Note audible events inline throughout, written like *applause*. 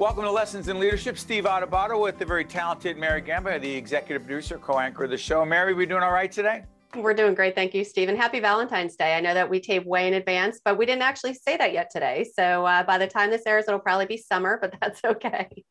Welcome to Lessons in Leadership. Steve Adubato with the very talented Mary Gamba, the executive producer, co-anchor of the show. Mary, we doing all right today? We're doing great. Thank you, Steve. And happy Valentine's Day. I know that we tape way in advance, but we didn't actually say that yet today. So uh, by the time this airs, it'll probably be summer, but *laughs* that's okay.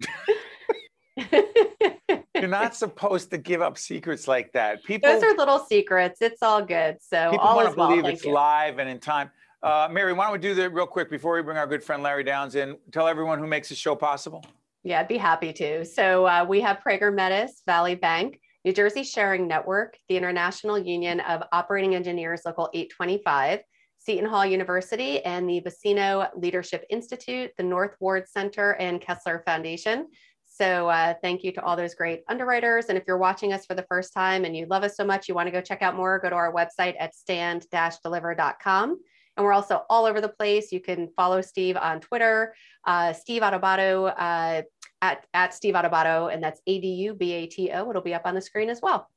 *laughs* You're not supposed to give up secrets like that. People Those are little secrets. It's all good. So people all want to believe well. it's you. live and in time. Uh, Mary, why don't we do that real quick before we bring our good friend Larry Downes in? Tell everyone who makes the show possible. Yeah, I'd be happy to. So uh, we have Prager Metis, Valley Bank, New Jersey Sharing Network, the International Union of Operating Engineers Local 825, Seton Hall University, and the Buccino Leadership Institute, the North Ward Center, and Kessler Foundation. So uh, thank you to all those great underwriters. And if you're watching us for the first time and you love us so much, you want to go check out more, go to our website at stand-deliver.com. And we're also all over the place. You can follow Steve on Twitter, uh, Steve Adubato, uh, at, at Steve Adubato, and that's A-D-U-B-A-T-O. It'll be up on the screen as well.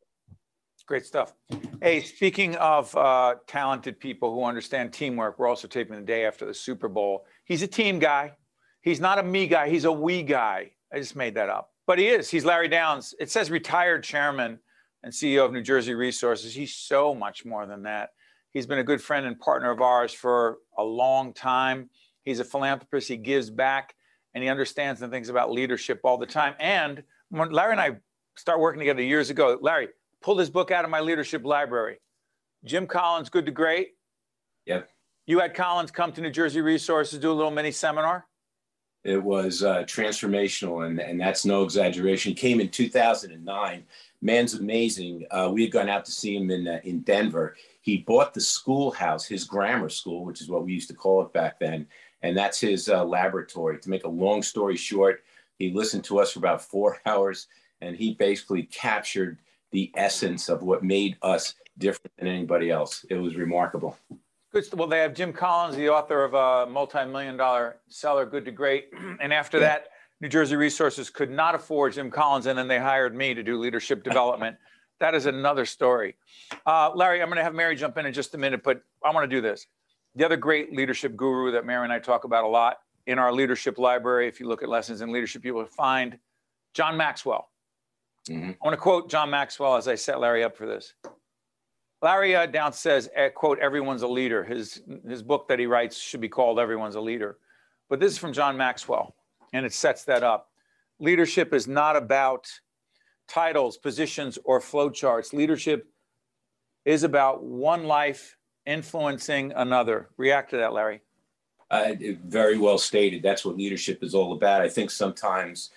Great stuff. Hey, speaking of uh, talented people who understand teamwork, we're also taping the day after the Super Bowl. He's a team guy. He's not a me guy. He's a we guy. I just made that up. But he is. He's Larry Downes. It says retired chairman and CEO of New Jersey Resources. He's so much more than that. He's been a good friend and partner of ours for a long time. He's a philanthropist. He gives back and he understands and thinks about leadership all the time. And when Larry and I started working together years ago, Larry pulled his book out of my leadership library. Jim Collins, Good to Great. Yep. You had Collins come to New Jersey Resources, do a little mini seminar. It was uh, transformational, and, and that's no exaggeration. Came in 2009. Man's amazing. Uh, we had gone out to see him in, uh, in Denver. He bought the schoolhouse, his grammar school, which is what we used to call it back then. And that's his uh, laboratory. To make a long story short, he listened to us for about four *laughs* hours, and he basically captured the essence of what made us different than anybody else. It was remarkable. Good. Well, they have Jim Collins, the author of a multi-million dollar seller, Good to Great. *clears throat* And after that, New Jersey Resources could not afford Jim Collins, and then they hired me to do leadership *laughs* development. that is another story. Uh, Larry, I'm going to have Mary jump in in just a minute, but I want to do this. The other great leadership guru that Mary and I talk about a lot in our leadership library, if you look at lessons in leadership, you will find John Maxwell. Mhm. I want to quote John Maxwell as I set Larry up for this. Larry uh, Downes says, eh, quote, everyone's a leader. His, his book that he writes should be called Everyone's a Leader. But this is from John Maxwell, and it sets that up. Leadership is not about titles, positions, or flowcharts. Leadership is about one life influencing another. React to that, Larry. Uh, very well stated. That's what leadership is all about. I think sometimes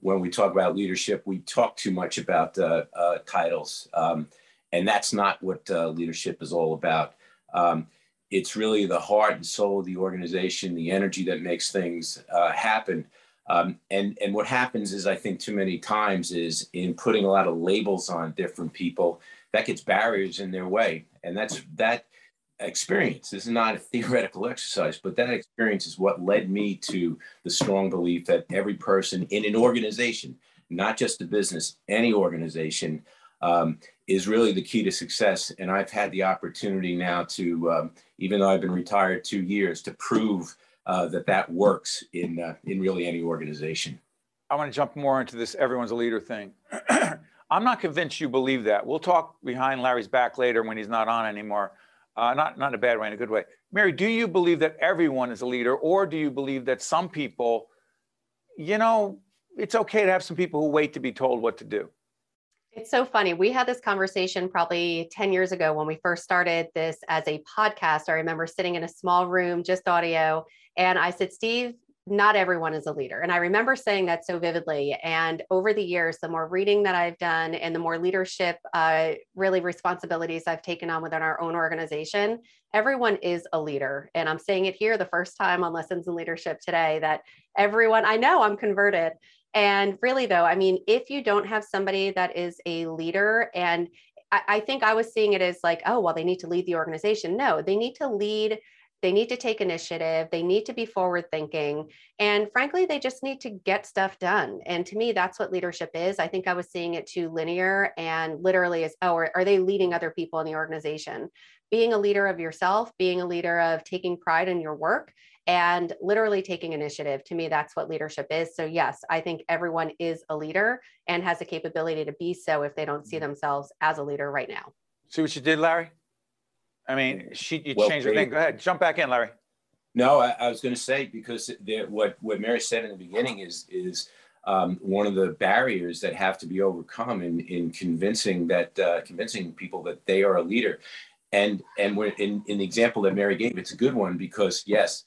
when we talk about leadership, we talk too much about uh, uh, titles, um, and that's not what uh, leadership is all about. Um, it's really the heart and soul of the organization, the energy that makes things uh, happen. Um, and and what happens is, I think, too many times is in putting a lot of labels on different people, that gets barriers in their way, and that's that experience. This is not a theoretical exercise, but that experience is what led me to the strong belief that every person in an organization, not just a business, any organization, um, is really the key to success. And I've had the opportunity now to, um, even though I've been retired two years, to prove uh, that that works in uh, in really any organization. I want to jump more into this everyone's a leader thing. *clears throat* I'm not convinced you believe that. We'll talk behind Larry's back later when he's not on anymore. Uh, not, not in a bad way, in a good way. Mary, do you believe that everyone is a leader, or do you believe that some people, you know, it's okay to have some people who wait to be told what to do? It's so funny. We had this conversation probably 10 years ago when we first started this as a podcast. I remember sitting in a small room, just audio, and I said, Steve, not everyone is a leader. And I remember saying that so vividly. And over the years, the more reading that I've done and the more leadership, uh, really responsibilities I've taken on within our own organization, everyone is a leader. And I'm saying it here the first time on Lessons in Leadership today that everyone, I know I'm converted. And really, though, I mean, if you don't have somebody that is a leader, and I, I think I was seeing it as like, oh, well, they need to lead the organization. No, they need to lead they need to take initiative. They need to be forward thinking. And frankly, they just need to get stuff done. And to me, that's what leadership is. I think I was seeing it too linear and literally as, oh, are, are they leading other people in the organization? being a leader of yourself, being a leader of taking pride in your work, and literally taking initiative. To me, that's what leadership is. So, yes, I think everyone is a leader and has the capability to be so if they don't see themselves as a leader right now. See what you did, Larry? I mean, she you well, changed the thing. Go ahead, jump back in, Larry. No, I, I was going to say because the, what what Mary said in the beginning is is um, one of the barriers that have to be overcome in in convincing that uh, convincing people that they are a leader. And and when in, in the example that Mary gave, it's a good one because yes,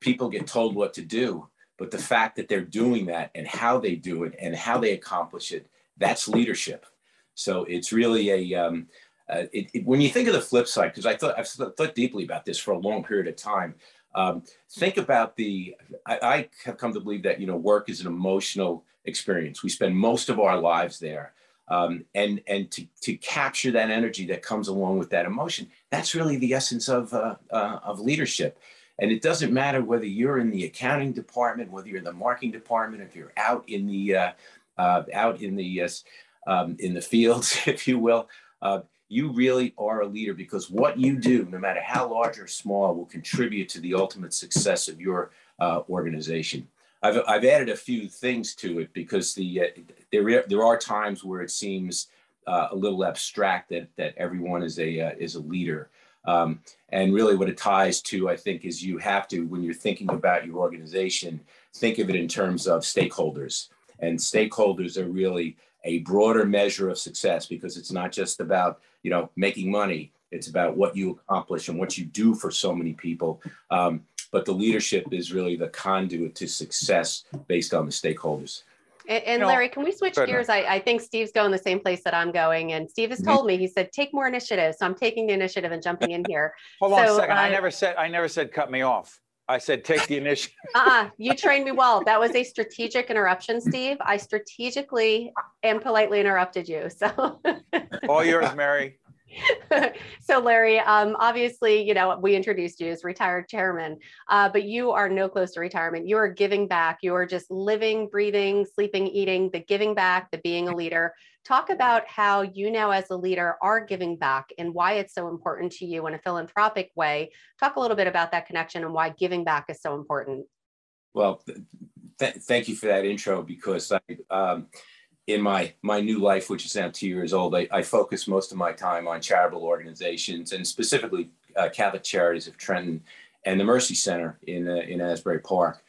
people get told what to do, but the fact that they're doing that and how they do it and how they accomplish it, that's leadership. So it's really a um, uh, it, it, when you think of the flip side, because I thought I've thought deeply about this for a long period of time. Um, think about the. I, I, have come to believe that you know work is an emotional experience. We spend most of our lives there, um, and and to to capture that energy that comes along with that emotion. That's really the essence of uh, uh, of leadership. And it doesn't matter whether you're in the accounting department, whether you're in the marketing department, if you're out in the uh, uh, out in the um, in the fields, *laughs* if you will uh, you really are a leader because what you do, no matter how large or small, will contribute to the ultimate success of your uh, organization. I've, I've added a few things to it because the uh, there there are times where it seems uh, a little abstract that that everyone is a uh, is a leader. Um, and really, what it ties to, I think, is you have to, when you're thinking about your organization, think of it in terms of stakeholders. And stakeholders are really a broader measure of success because it's not just about you know making money. It's about what you accomplish and what you do for so many people. Um, but the leadership is really the conduit to success based on the stakeholders and, and Larry, can we switch gears? I, I, think Steve's going the same place that I'm going. And Steve has mm-hmm. told me, he said, take more initiative. So I'm taking the initiative and jumping in here. *laughs* Hold so, on a second. Uh, I never said I never said cut me off. I said, take the initiative. *laughs* uh-uh, you trained me well. That was a strategic interruption, Steve. I strategically and politely interrupted you. So *laughs* all yours, Mary. *laughs* so Larry, um, obviously, you know, we introduced you as retired chairman, uh, but you are no close to retirement. You are giving back. You are just living, breathing, sleeping, eating, the giving back, the being a leader. Talk about how you now, as a leader, are giving back and why it's so important to you in a philanthropic way. Talk a little bit about that connection and why giving back is so important. Well, th- thank you for that intro because I, um, in my my new life, which is now two years old, I, I focus most of my time on charitable organizations and specifically uh, Catholic Charities of Trenton and the Mercy Center in uh, in Asbury Park.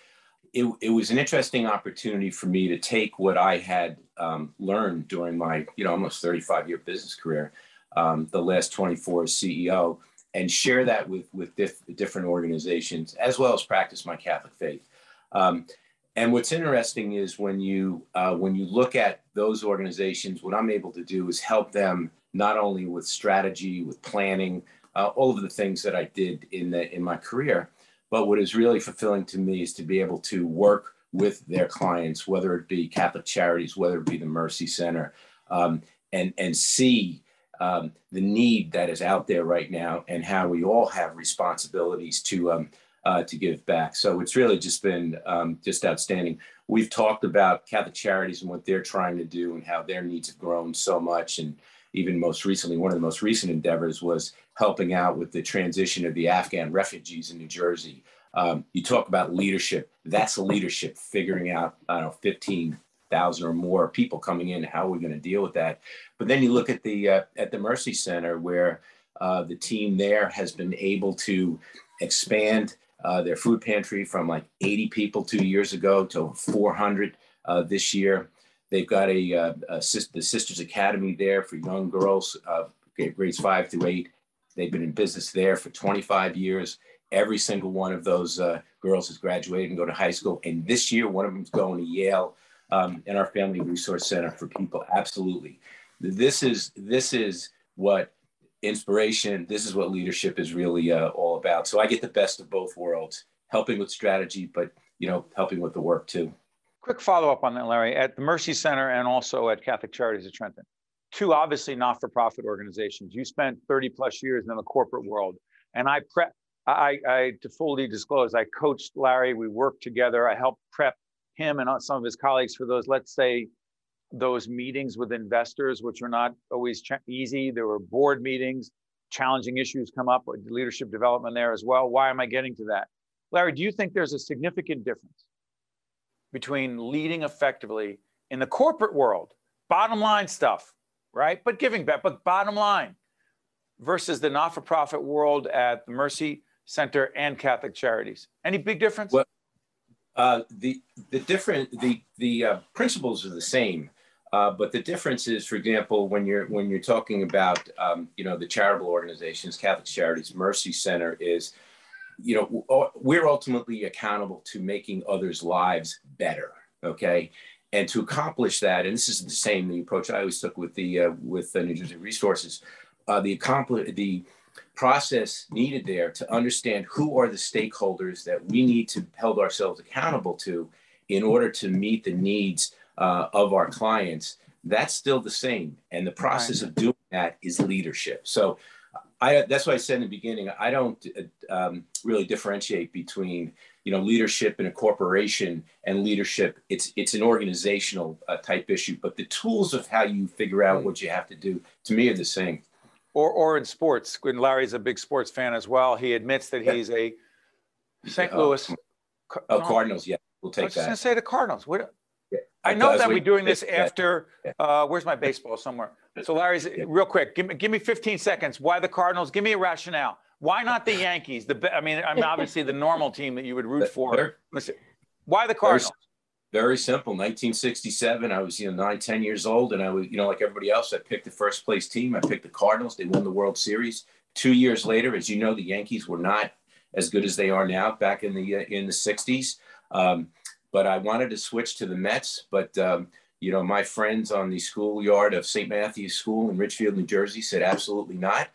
It, it was an interesting opportunity for me to take what I had um, learned during my you know almost 35 year business career, um, the last 24 as CEO, and share that with with diff- different organizations as well as practice my Catholic faith. Um, and what's interesting is when you uh, when you look at those organizations, what I'm able to do is help them not only with strategy, with planning, uh, all of the things that I did in the in my career, but what is really fulfilling to me is to be able to work with their clients, whether it be Catholic Charities, whether it be the Mercy Center, um, and and see um, the need that is out there right now, and how we all have responsibilities to um, uh, to give back. So it's really just been um, just outstanding. We've talked about Catholic Charities and what they're trying to do and how their needs have grown so much. And even most recently, one of the most recent endeavors was helping out with the transition of the Afghan refugees in New Jersey. Um, you talk about leadership. That's leadership, figuring out, I don't know, 15,000 or more people coming in. How are we going to deal with that? But then you look at the uh, at the Mercy Center, where uh, the team there has been able to expand uh, their food pantry from like 80 people two years ago to 400 uh, this year. They've got a, uh, a, the Sisters Academy there for young girls, uh, grades five through eight. They've been in business there for 25 years. Every single one of those uh, girls has graduated and go to high school. And this year, one of them's going to Yale um, in our Family Resource Center for people. Absolutely, this is this is what inspiration. This is what leadership is really uh, about. So I get the best of both worlds, helping with strategy, but you know, helping with the work too. Quick follow up on that, Larry. At the Mercy Center and also at Catholic Charities of Trenton, two obviously not for profit organizations. You spent 30 plus years in the corporate world, and I prep. I, I to fully disclose, I coached Larry. We worked together. I helped prep him and some of his colleagues for those, let's say, those meetings with investors, which are not always easy. There were board meetings. Challenging issues come up with leadership development there as well. Why am I getting to that? Larry, do you think there's a significant difference between leading effectively in the corporate world, bottom line stuff, right? But giving back, but bottom line versus the not for profit world at the Mercy Center and Catholic Charities? Any big difference? Well, uh, the the different the the uh, principles are the same, uh, but the difference is, for example, when you're when you're talking about um, you know the charitable organizations, Catholic Charities, Mercy Center is, you know, we're ultimately accountable to making others' lives better. Okay, and to accomplish that, and this is the same the approach I always took with the uh, with the New Jersey Resources, uh, the accomplish the process needed there to understand who are the stakeholders that we need to hold ourselves accountable to in order to meet the needs uh, of our clients that's still the same and the process of doing that is leadership so I, that's why I said in the beginning, I don't uh, um, really differentiate between, you know, leadership in a corporation and leadership. It's it's an organizational uh, type issue, but the tools of how you figure out what you have to do, to me, are the same or or in sports. When Larry's a big sports fan as well, he admits that he's a St. Louis. Oh, oh, Cardinals. Yeah, we'll take I was that. to say the Cardinals. What? I know that we're doing this *laughs* after. Uh, where's my baseball somewhere? *laughs* So Larry's real quick. Give me give me 15 seconds. Why the Cardinals? Give me a rationale. Why not the *laughs* Yankees? The I mean, I'm obviously the normal team that you would root for. Why the Cardinals? Very simple. 1967, I was, you know, nine, 10 years old. And I was, you know, like everybody else, I picked the first place team. I picked the Cardinals. They won the World Series. Two years later, as you know, the Yankees were not as good as they are now back in the, uh, in the 60s. Um, but I wanted to switch to the Mets. But, um, you know, my friends on the schoolyard of St. Matthew's School in Ridgefield, New Jersey said absolutely not.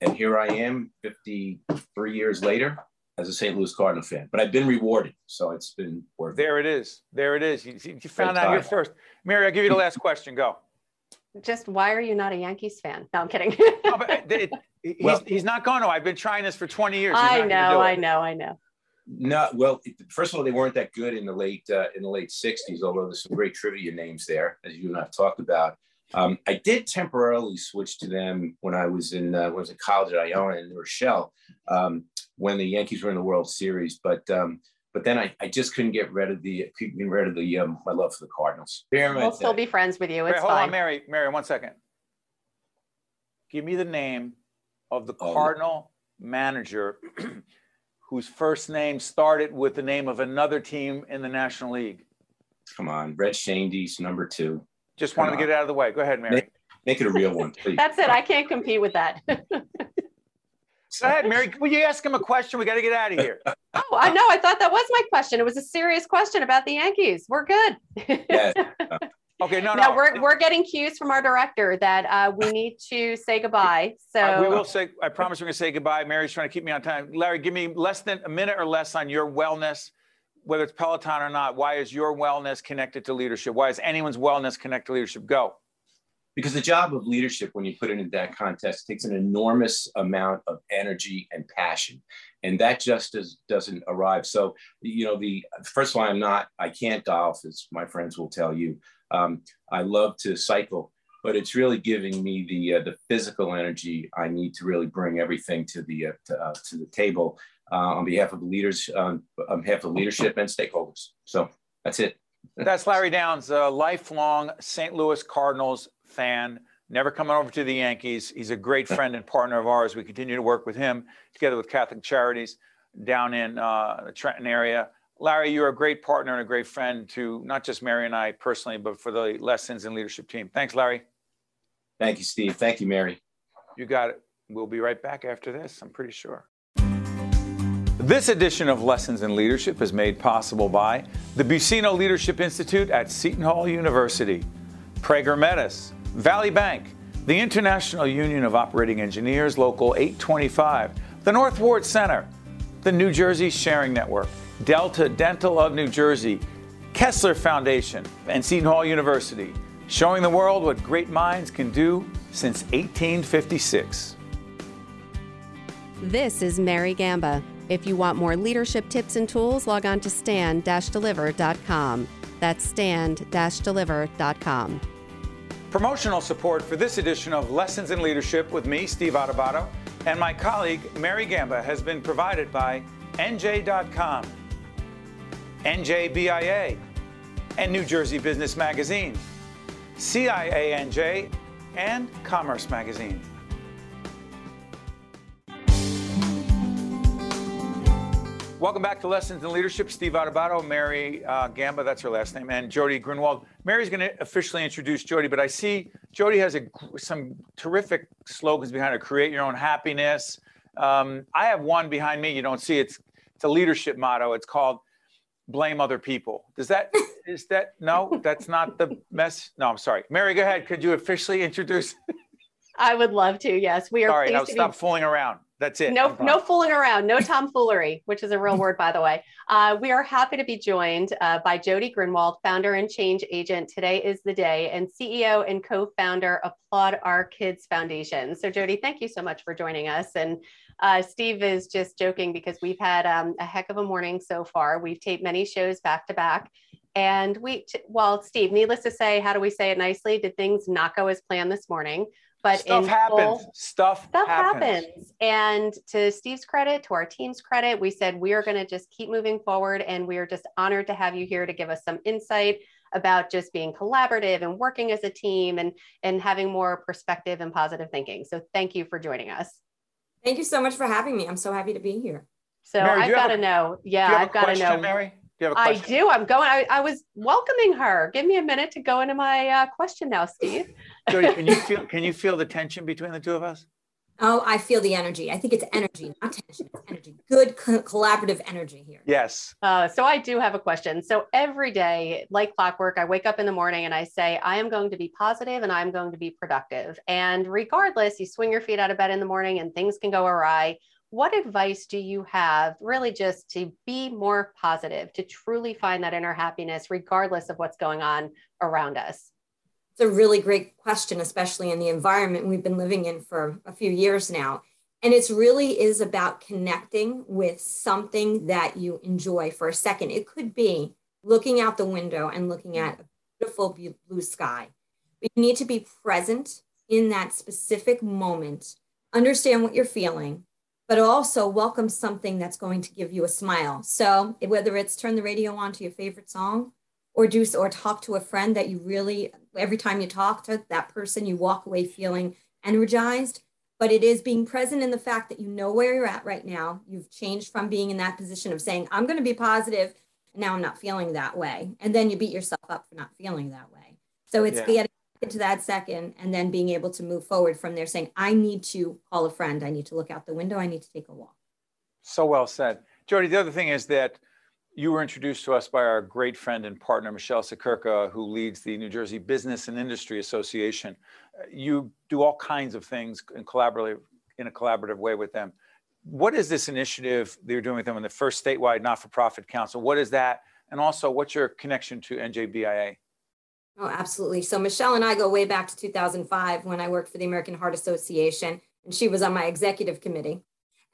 And here I am 53 years later as a St. Louis Cardinal fan, but I've been rewarded, so it's been worth. It. There it is. There it is. You, you found out here first. Mary, I'll give you the last question. Go. Just why are you not a Yankees fan? No, I'm kidding. no, but it, *laughs* he's, well, he's not going to. I've been trying this for 20 years. He's I know, I know, I know. No, well, first of all, they weren't that good in the late uh, in the late '60s. Although there's some great trivia names there, as you and I've talked about. Um, I did temporarily switch to them when I was in uh, when I was in college at Iona in New Rochelle. Um, when the Yankees were in the World Series. But um, but then I, I just couldn't get rid of the couldn't get rid of the um, my love for the Cardinals. We'll still be friends with you. It's hold fine. on, Mary. Mary, one second. Give me the name of the oh. Cardinal manager whose first name started with the name of another team in the National League. Come on, Red Schoendienst, number two. Just Come wanted on. to get it out of the way. Go ahead, Mary. Make, make it a real one, please. That's it. I can't compete with that. *laughs* Go ahead, Mary. Will you ask him a question? We got to get out of here. *laughs* oh, I know. I thought that was my question. It was a serious question about the Yankees. We're good. yeah. *laughs* Okay, no, no. we're, we're getting cues from our director that uh, we need to say goodbye. So uh, we will say. I promise we're going to say goodbye. Mary's trying to keep me on time. Larry, give me less than a minute or less on your wellness, whether it's Peloton or not. Why is your wellness connected to leadership? Why is anyone's wellness connected to leadership? Go because the job of leadership when you put it in that context takes an enormous amount of energy and passion and that just does, doesn't arrive so you know the first of all i'm not i can't golf as my friends will tell you um, i love to cycle but it's really giving me the uh, the physical energy i need to really bring everything to the uh, to, uh, to, the table uh, on behalf of the leaders on behalf of leadership and stakeholders so that's it *laughs* that's Larry Downes, a lifelong St. Louis Cardinals fan, never coming over to the Yankees. He's a great *laughs* friend and partner of ours. We continue to work with him together with Catholic Charities down in uh, the Trenton area. Larry, you're a great partner and a great friend to not just Mary and I personally, but for the Lessons in Leadership team. Thanks, Larry. Thank you, Steve. Thank you, Mary. You got it. We'll be right back after this, I'm pretty sure. This edition of Lessons in Leadership is made possible by the Buccino Leadership Institute at Seton Hall University, Prager Metis, Valley Bank, the International Union of Operating Engineers, Local 825, the North Ward Center, the New Jersey Sharing Network, Delta Dental of New Jersey, Kessler Foundation, and Seton Hall University, showing the world what great minds can do since 1856. This is Mary Gamba. If you want more leadership tips and tools, log on to stand-deliver.com. That's stand-deliver.com. Promotional support for this edition of Lessons in Leadership with me, Steve Adubato, And my colleague, Mary Gamba, has been provided by NJ.com, NJBIA, and New Jersey Business Magazine, CIANJ, and Commerce Magazine. Welcome back to Lessons in Leadership. Steve Adubato, Mary uh, Gamba, that's her last name, and Jody Grunwald. Mary's going to officially introduce Jody, but I see Jody has a, some terrific slogans behind her. Create your own happiness. Um, I have one behind me. You don't see it. it's it's a leadership motto. It's called blame other people. Does that *laughs* is that no? That's not the mess. No, I'm sorry. Mary, go ahead. Could you officially introduce? I would love to. Yes, we are. Sorry, now stop be... fooling around. That's it. No, no fooling around. No tomfoolery, which is a real word, by the way. Uh, we are happy to be joined uh, by Jody Grunwald, founder and change agent. Today is the day, and CEO and co-founder of Applaud Our Kids Foundation. So, Jody, thank you so much for joining us. And uh, Steve is just joking because we've had um, a heck of a morning so far. We've taped many shows back to back. And we, well, Steve, needless to say, how do we say it nicely? Did things not go as planned this morning? But stuff happens. Full, stuff, stuff happens. happens. And to Steve's credit, to our team's credit, we said we are going to just keep moving forward, and we are just honored to have you here to give us some insight about just being collaborative and working as a team and and having more perspective and positive thinking. So thank you for joining us. Thank you so much for having me. I'm so happy to be here. So Mary, I've got to know. Yeah, I've got to know. Mary? Do I do. I'm going. I, I, was welcoming her. Give me a minute to go into my uh, question now, Steve. Jody, *laughs* can you feel? Can you feel the tension between the two of us? Oh, I feel the energy. I think it's energy, not tension. It's energy. Good co- collaborative energy here. Yes. Uh, so I do have a question. So every day, like clockwork, I wake up in the morning and I say, I am going to be positive and I'm going to be productive. And regardless, you swing your feet out of bed in the morning and things can go awry what advice do you have really just to be more positive, to truly find that inner happiness, regardless of what's going on around us? It's a really great question, especially in the environment we've been living in for a few years now. And it really is about connecting with something that you enjoy for a second. It could be looking out the window and looking at a beautiful blue sky. But you need to be present in that specific moment, understand what you're feeling, but also welcome something that's going to give you a smile. So whether it's turn the radio on to your favorite song or do or talk to a friend that you really every time you talk to that person you walk away feeling energized. But it is being present in the fact that you know where you're at right now. You've changed from being in that position of saying i'm going to be positive now i'm not feeling that way. And then you beat yourself up for not feeling that way. So it's yeah. getting into that second and then being able to move forward from there saying i need to call a friend. I need to look out the window. I need to take a walk. So well said. Jody the other thing is that you were introduced to us by our great friend and partner michelle Siekerka, who leads the new jersey business and industry association. You do all kinds of things in a collaborative way with them. What is this initiative that you're doing with them in the first statewide not-for-profit council? What is that? And also what's your connection to njbia Oh, absolutely. So Michelle and I go way back to 2005 when I worked for the American Heart Association, and she was on my executive committee.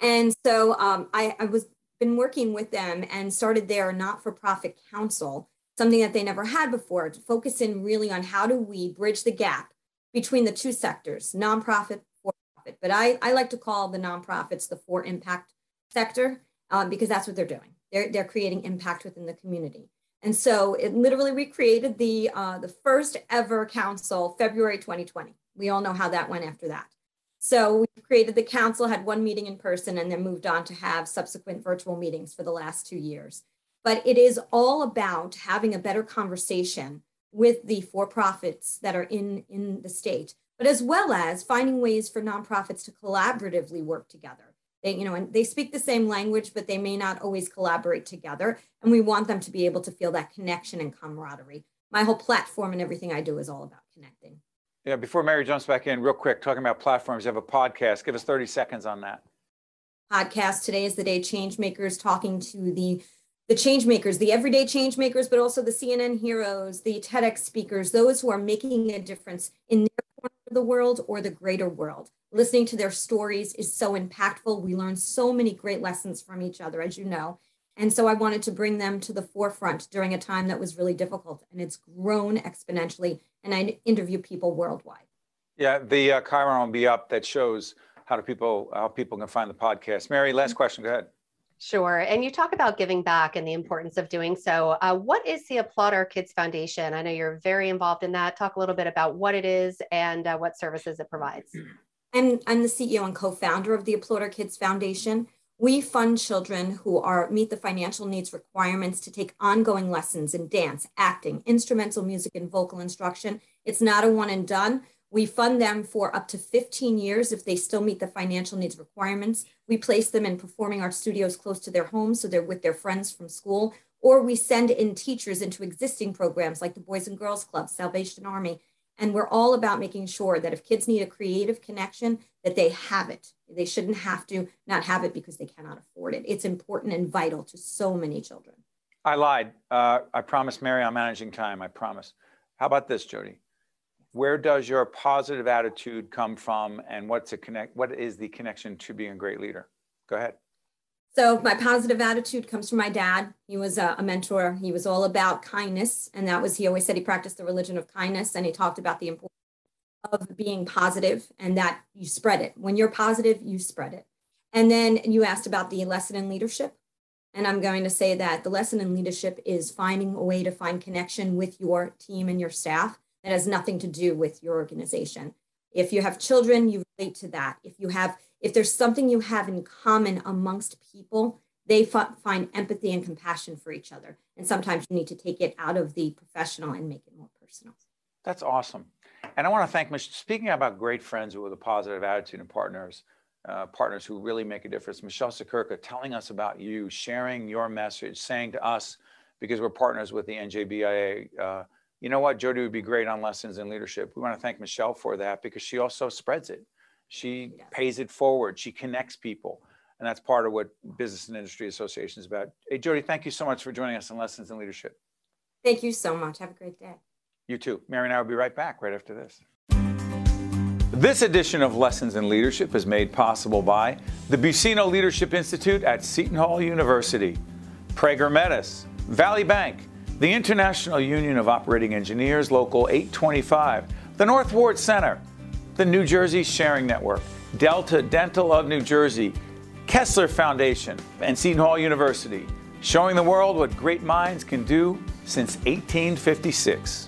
And so um, I, I was been working with them and started their not-for-profit council, something that they never had before, to focus in really on how do we bridge the gap between the two sectors, nonprofit, for-profit. But I, I like to call the nonprofits the for impact sector um, because that's what they're doing. They're, they're creating impact within the community. And so it literally recreated the, uh, the first ever council, February 2020. We all know how that went after that. So we created the council, had one meeting in person, and then moved on to have subsequent virtual meetings for the last two years. But it is all about having a better conversation with the for-profits that are in, in the state, but as well as finding ways for nonprofits to collaboratively work together. They, you know, and they speak the same language, but they may not always collaborate together. And we want them to be able to feel that connection and camaraderie. My whole platform and everything I do is all about connecting. Yeah, before Mary jumps back in, real quick, talking about platforms, you have a podcast. Give us 30 seconds on that. Podcast today is the day change makers talking to the the change makers, the everyday change makers, but also the CNN heroes, the TEDx speakers, those who are making a difference in their corner of the world or the greater world listening to their stories is so impactful. We learn so many great lessons from each other, as you know. And so I wanted to bring them to the forefront during a time that was really difficult. And it's grown exponentially. And I interview people worldwide. Yeah, the uh, Chiron will be up that shows how do people how people can find the podcast. Mary, last question. Go ahead. Sure. And you talk about giving back and the importance of doing so. Uh, what is the Applaud Our Kids Foundation? I know you're very involved in that. Talk a little bit about what it is and uh, what services it provides. I'm, I'm the CEO and co-founder of the Applaud Our Kids Foundation. We fund children who are meet the financial needs requirements to take ongoing lessons in dance, acting, instrumental music, and vocal instruction. It's not a one and done. We fund them for up to 15 years if they still meet the financial needs requirements. We place them in performing arts studios close to their homes so they're with their friends from school, or we send in teachers into existing programs like the Boys and Girls Club, Salvation Army. And we're all about making sure that if kids need a creative connection, that they have it. They shouldn't have to not have it because they cannot afford it. It's important and vital to so many children. I lied. Uh, I promised Mary I'm managing time. I promise. How about this, Jody? where does your positive attitude come from and what's a connect what is the connection to being a great leader go ahead so my positive attitude comes from my dad he was a, a, mentor he was all about kindness and that was he always said he practiced the religion of kindness and he talked about the importance of being positive and that you spread it when you're positive you spread it and then you asked about the lesson in leadership and i'm going to say that the lesson in leadership is finding a way to find connection with your team and your staff that has nothing to do with your organization. If you have children, you relate to that. If you have, if there's something you have in common amongst people, they f- find empathy and compassion for each other. And sometimes you need to take it out of the professional and make it more personal. That's awesome. And I want to thank, Mich- speaking about great friends with a positive attitude and partners, uh, partners who really make a difference. Michelle Siekerka telling us about you, sharing your message, saying to us, because we're partners with the NJBIA, uh, you know what, Jody would be great on lessons in leadership. We want to thank Michelle for that because she also spreads it. She yes. pays it forward. She connects people. And that's part of what Business and Industry Association is about. Hey, Jody, thank you so much for joining us on Lessons in Leadership. Thank you so much. Have a great day. You too. Mary and I will be right back right after this. This edition of Lessons in Leadership is made possible by the Buccino Leadership Institute at Seton Hall University, Prager Metis, Valley Bank, the International Union of Operating Engineers, Local 825, the North Ward Center, the New Jersey Sharing Network, Delta Dental of New Jersey, Kessler Foundation, and Seton Hall University, showing the world what great minds can do since 1856.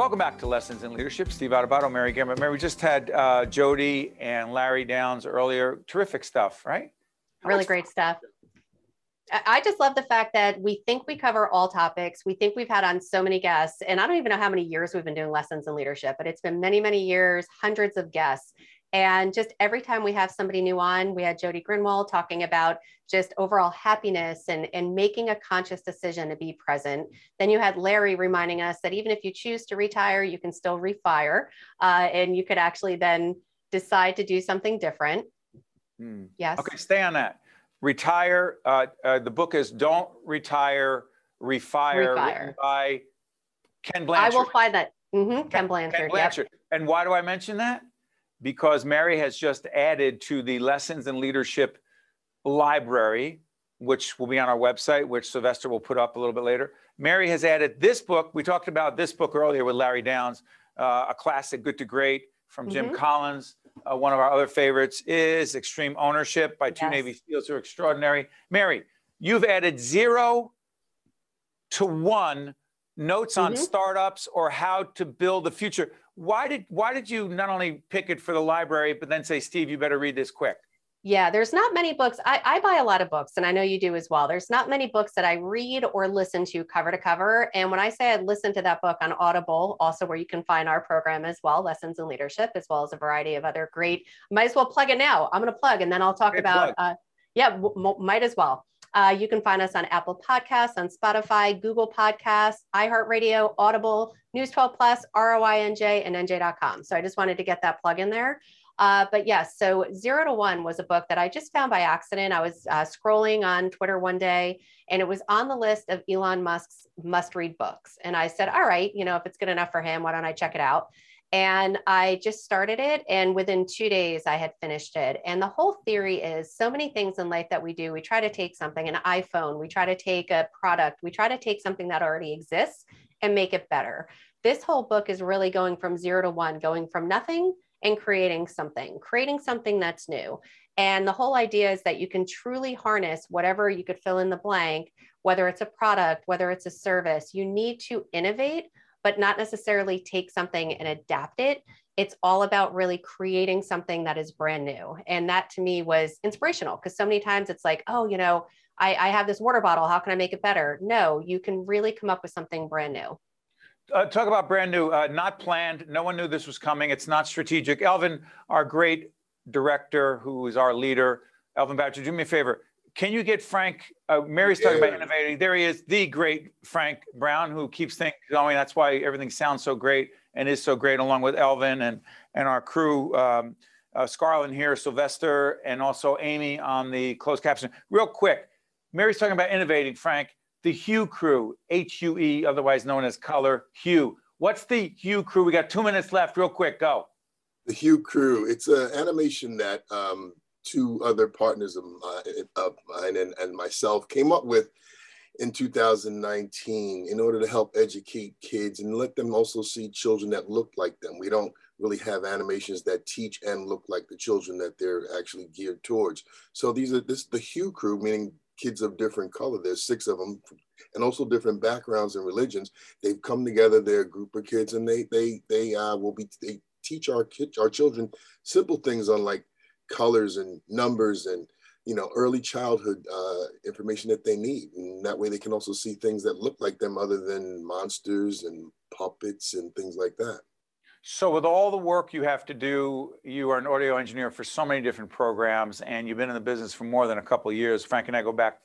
Welcome back to Lessons in Leadership. Steve Adubato, Mary Gamba. Mary, we just had uh, Jody and Larry Downes earlier. Terrific stuff, right? How really great stuff. I just love the fact that we think we cover all topics. We think we've had on so many guests, and I don't even know how many years we've been doing lessons in leadership, but it's been many, many years, hundreds of guests. And just every time we have somebody new on, we had Jody Grunwald talking about just overall happiness and, and making a conscious decision to be present. Then you had Larry reminding us that even if you choose to retire, you can still refire uh, and you could actually then decide to do something different. Hmm. Yes. Okay, stay on that retire. Uh, uh, the book is Don't Retire, Refire, Refire. by Ken Blanchard. I will find that. Mm-hmm. Ken, Ken, Blanchard. Ken Blanchard. Yep. And why do I mention that? Because Mary has just added to the Lessons in Leadership library, which will be on our website, which Sylvester will put up a little bit later. Mary has added this book. We talked about this book earlier with Larry Downes, uh, a classic, Good to Great from Jim mm-hmm. Collins. Uh, one of our other favorites is Extreme Ownership by two yes. Navy SEALs who are extraordinary. Mary, you've added zero to one notes mm-hmm. on startups or how to build the future. Why did why did you not only pick it for the library, but then say, Steve, you better read this quick? Yeah, there's not many books. I, I, buy a lot of books, and I know you do as well. There's not many books that I read or listen to cover to cover. And when I say I listen to that book on Audible, also where you can find our program as well, Lessons in Leadership, as well as a variety of other great, might as well plug it now. I'm going to plug, and then I'll talk great about, uh, yeah, w- might as well. Uh, you can find us on Apple Podcasts, on Spotify, Google Podcasts, iHeartRadio, Audible, News 12 Plus, ROINJ, and NJ.com. So I just wanted to get that plug in there. Uh, but yes, so Zero to One was a book that I just found by accident. I was uh, scrolling on Twitter one day and it was on the list of Elon Musk's must read books. And I said, all right, you know, if it's good enough for him, why don't I check it out? And I just started it. And within two days, I had finished it. And the whole theory is so many things in life that we do. We try to take something, an iPhone, we try to take a product, we try to take something that already exists and make it better. This whole book is really going from zero to one, going from nothing and creating something, creating something that's new. And the whole idea is that you can truly harness whatever you could fill in the blank, whether it's a product, whether it's a service. You need to innovate but not necessarily take something and adapt it. It's all about really creating something that is brand new. And that to me was inspirational because so many times it's like, oh, you know, I, I, have this water bottle. How can I make it better? No, you can really come up with something brand new. Uh, talk about brand new, uh, not planned. No one knew this was coming. It's not strategic. Elvin, our great director, who is our leader, Elvin Bachelor, do me a favor can you get Frank? Uh, Mary's talking about innovating. There he is, the great Frank Brown, who keeps things going. That's why everything sounds so great and is so great, along with Elvin and and our crew, um, uh, Scarlett here, Sylvester, and also Amy on the closed caption. Real quick, Mary's talking about innovating. Frank, the Hue crew, H U E, otherwise known as Color Hue. What's the Hue crew? We got two minutes left. Real quick, go. The Hue crew. It's an animation that um, two other partners of mine, and, and myself came up with in 2019 in order to help educate kids and let them also see children that look like them. We don't really have animations that teach and look like the children that they're actually geared towards. So these are this the Hue crew, meaning kids of different color. There's six of them, and also different backgrounds and religions. They've come together. They're a group of kids, and they they they uh, will be they teach our kids our children simple things on like colors and numbers and you know early childhood uh, information that they need. And that way they can also see things that look like them other than monsters and puppets and things like that. So with all the work you have to do you are an audio engineer for so many different programs and you've been in the business for more than a couple of years. Frank and i go back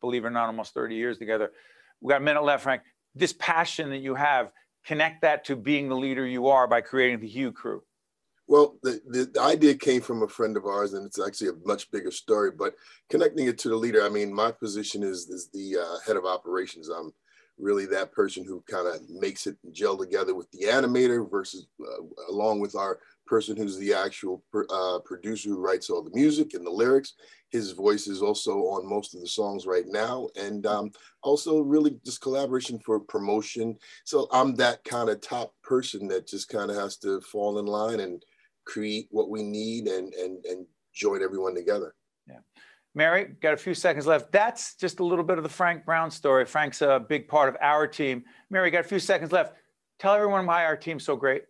believe it or not almost 30 years together. We got a minute left frank. This passion that you have connect that to being the leader you are by creating the hue crew well, the, the, the, idea came from a friend of ours, and it's actually a much bigger story. But connecting it to the leader, I mean, my position is is the uh, head of operations. I'm really that person who kind of makes it gel together with the animator versus uh, along with our person who's the actual uh, producer who writes all the music and the lyrics. His voice is also on most of the songs right now, and um, also really just collaboration for promotion. So I'm that kind of top person that just kind of has to fall in line and create what we need and and and join everyone together. Yeah. Mary, got a few seconds left. That's just a little bit of the Frank Brown story. Frank's a big part of our team. Mary, got a few seconds left. Tell everyone why our team's so great.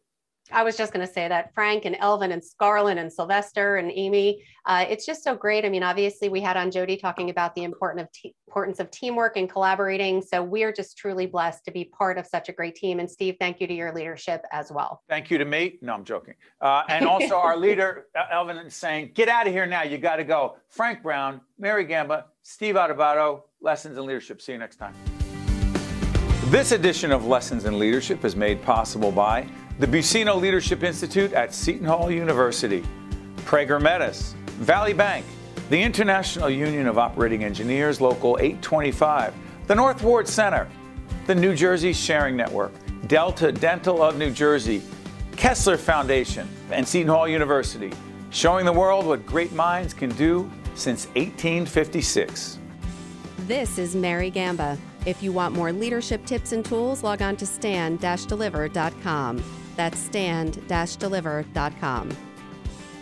I was just going to say that Frank and Elvin and Scarlett and Sylvester and Amy, uh, it's just so great. I mean, obviously, we had on Jody talking about the important of importance of teamwork and collaborating. So we are just truly blessed to be part of such a great team. And Steve, thank you to your leadership as well. Thank you to me. No, I'm joking. Uh, and also our *laughs* leader, Elvin, is saying, get out of here now. You got to go. Frank Brown, Mary Gamba, Steve Adubato, Lessons in Leadership. See you next time. This edition of Lessons in Leadership is made possible by the Buccino Leadership Institute at Seton Hall University, Prager Metis, Valley Bank, the International Union of Operating Engineers, Local 825, the North Ward Center, the New Jersey Sharing Network, Delta Dental of New Jersey, Kessler Foundation, and Seton Hall University, showing the world what great minds can do since 1856. This is Mary Gamba. If you want more leadership tips and tools, log on to stand-deliver.com. That's stand-deliver.com.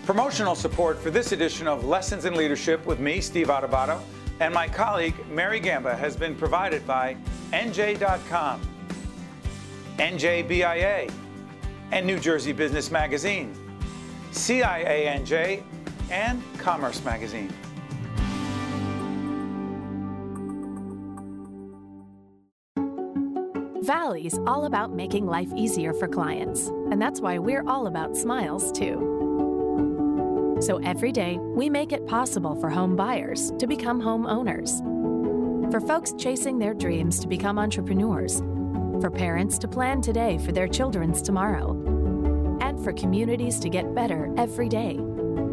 Promotional support for this edition of Lessons in Leadership with me, Steve Adubato, and my colleague, Mary Gamba, has been provided by NJ.com, NJBIA, and New Jersey Business Magazine, CIANJ, and Commerce Magazine. Valley's all about making life easier for clients, and that's why we're all about smiles too. So every day, we make it possible for home buyers to become home owners, for folks chasing their dreams to become entrepreneurs, for parents to plan today for their children's tomorrow, and for communities to get better every day.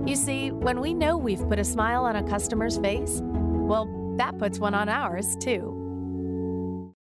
You see, when we know we've put a smile on a customer's face, well, that puts one on ours too.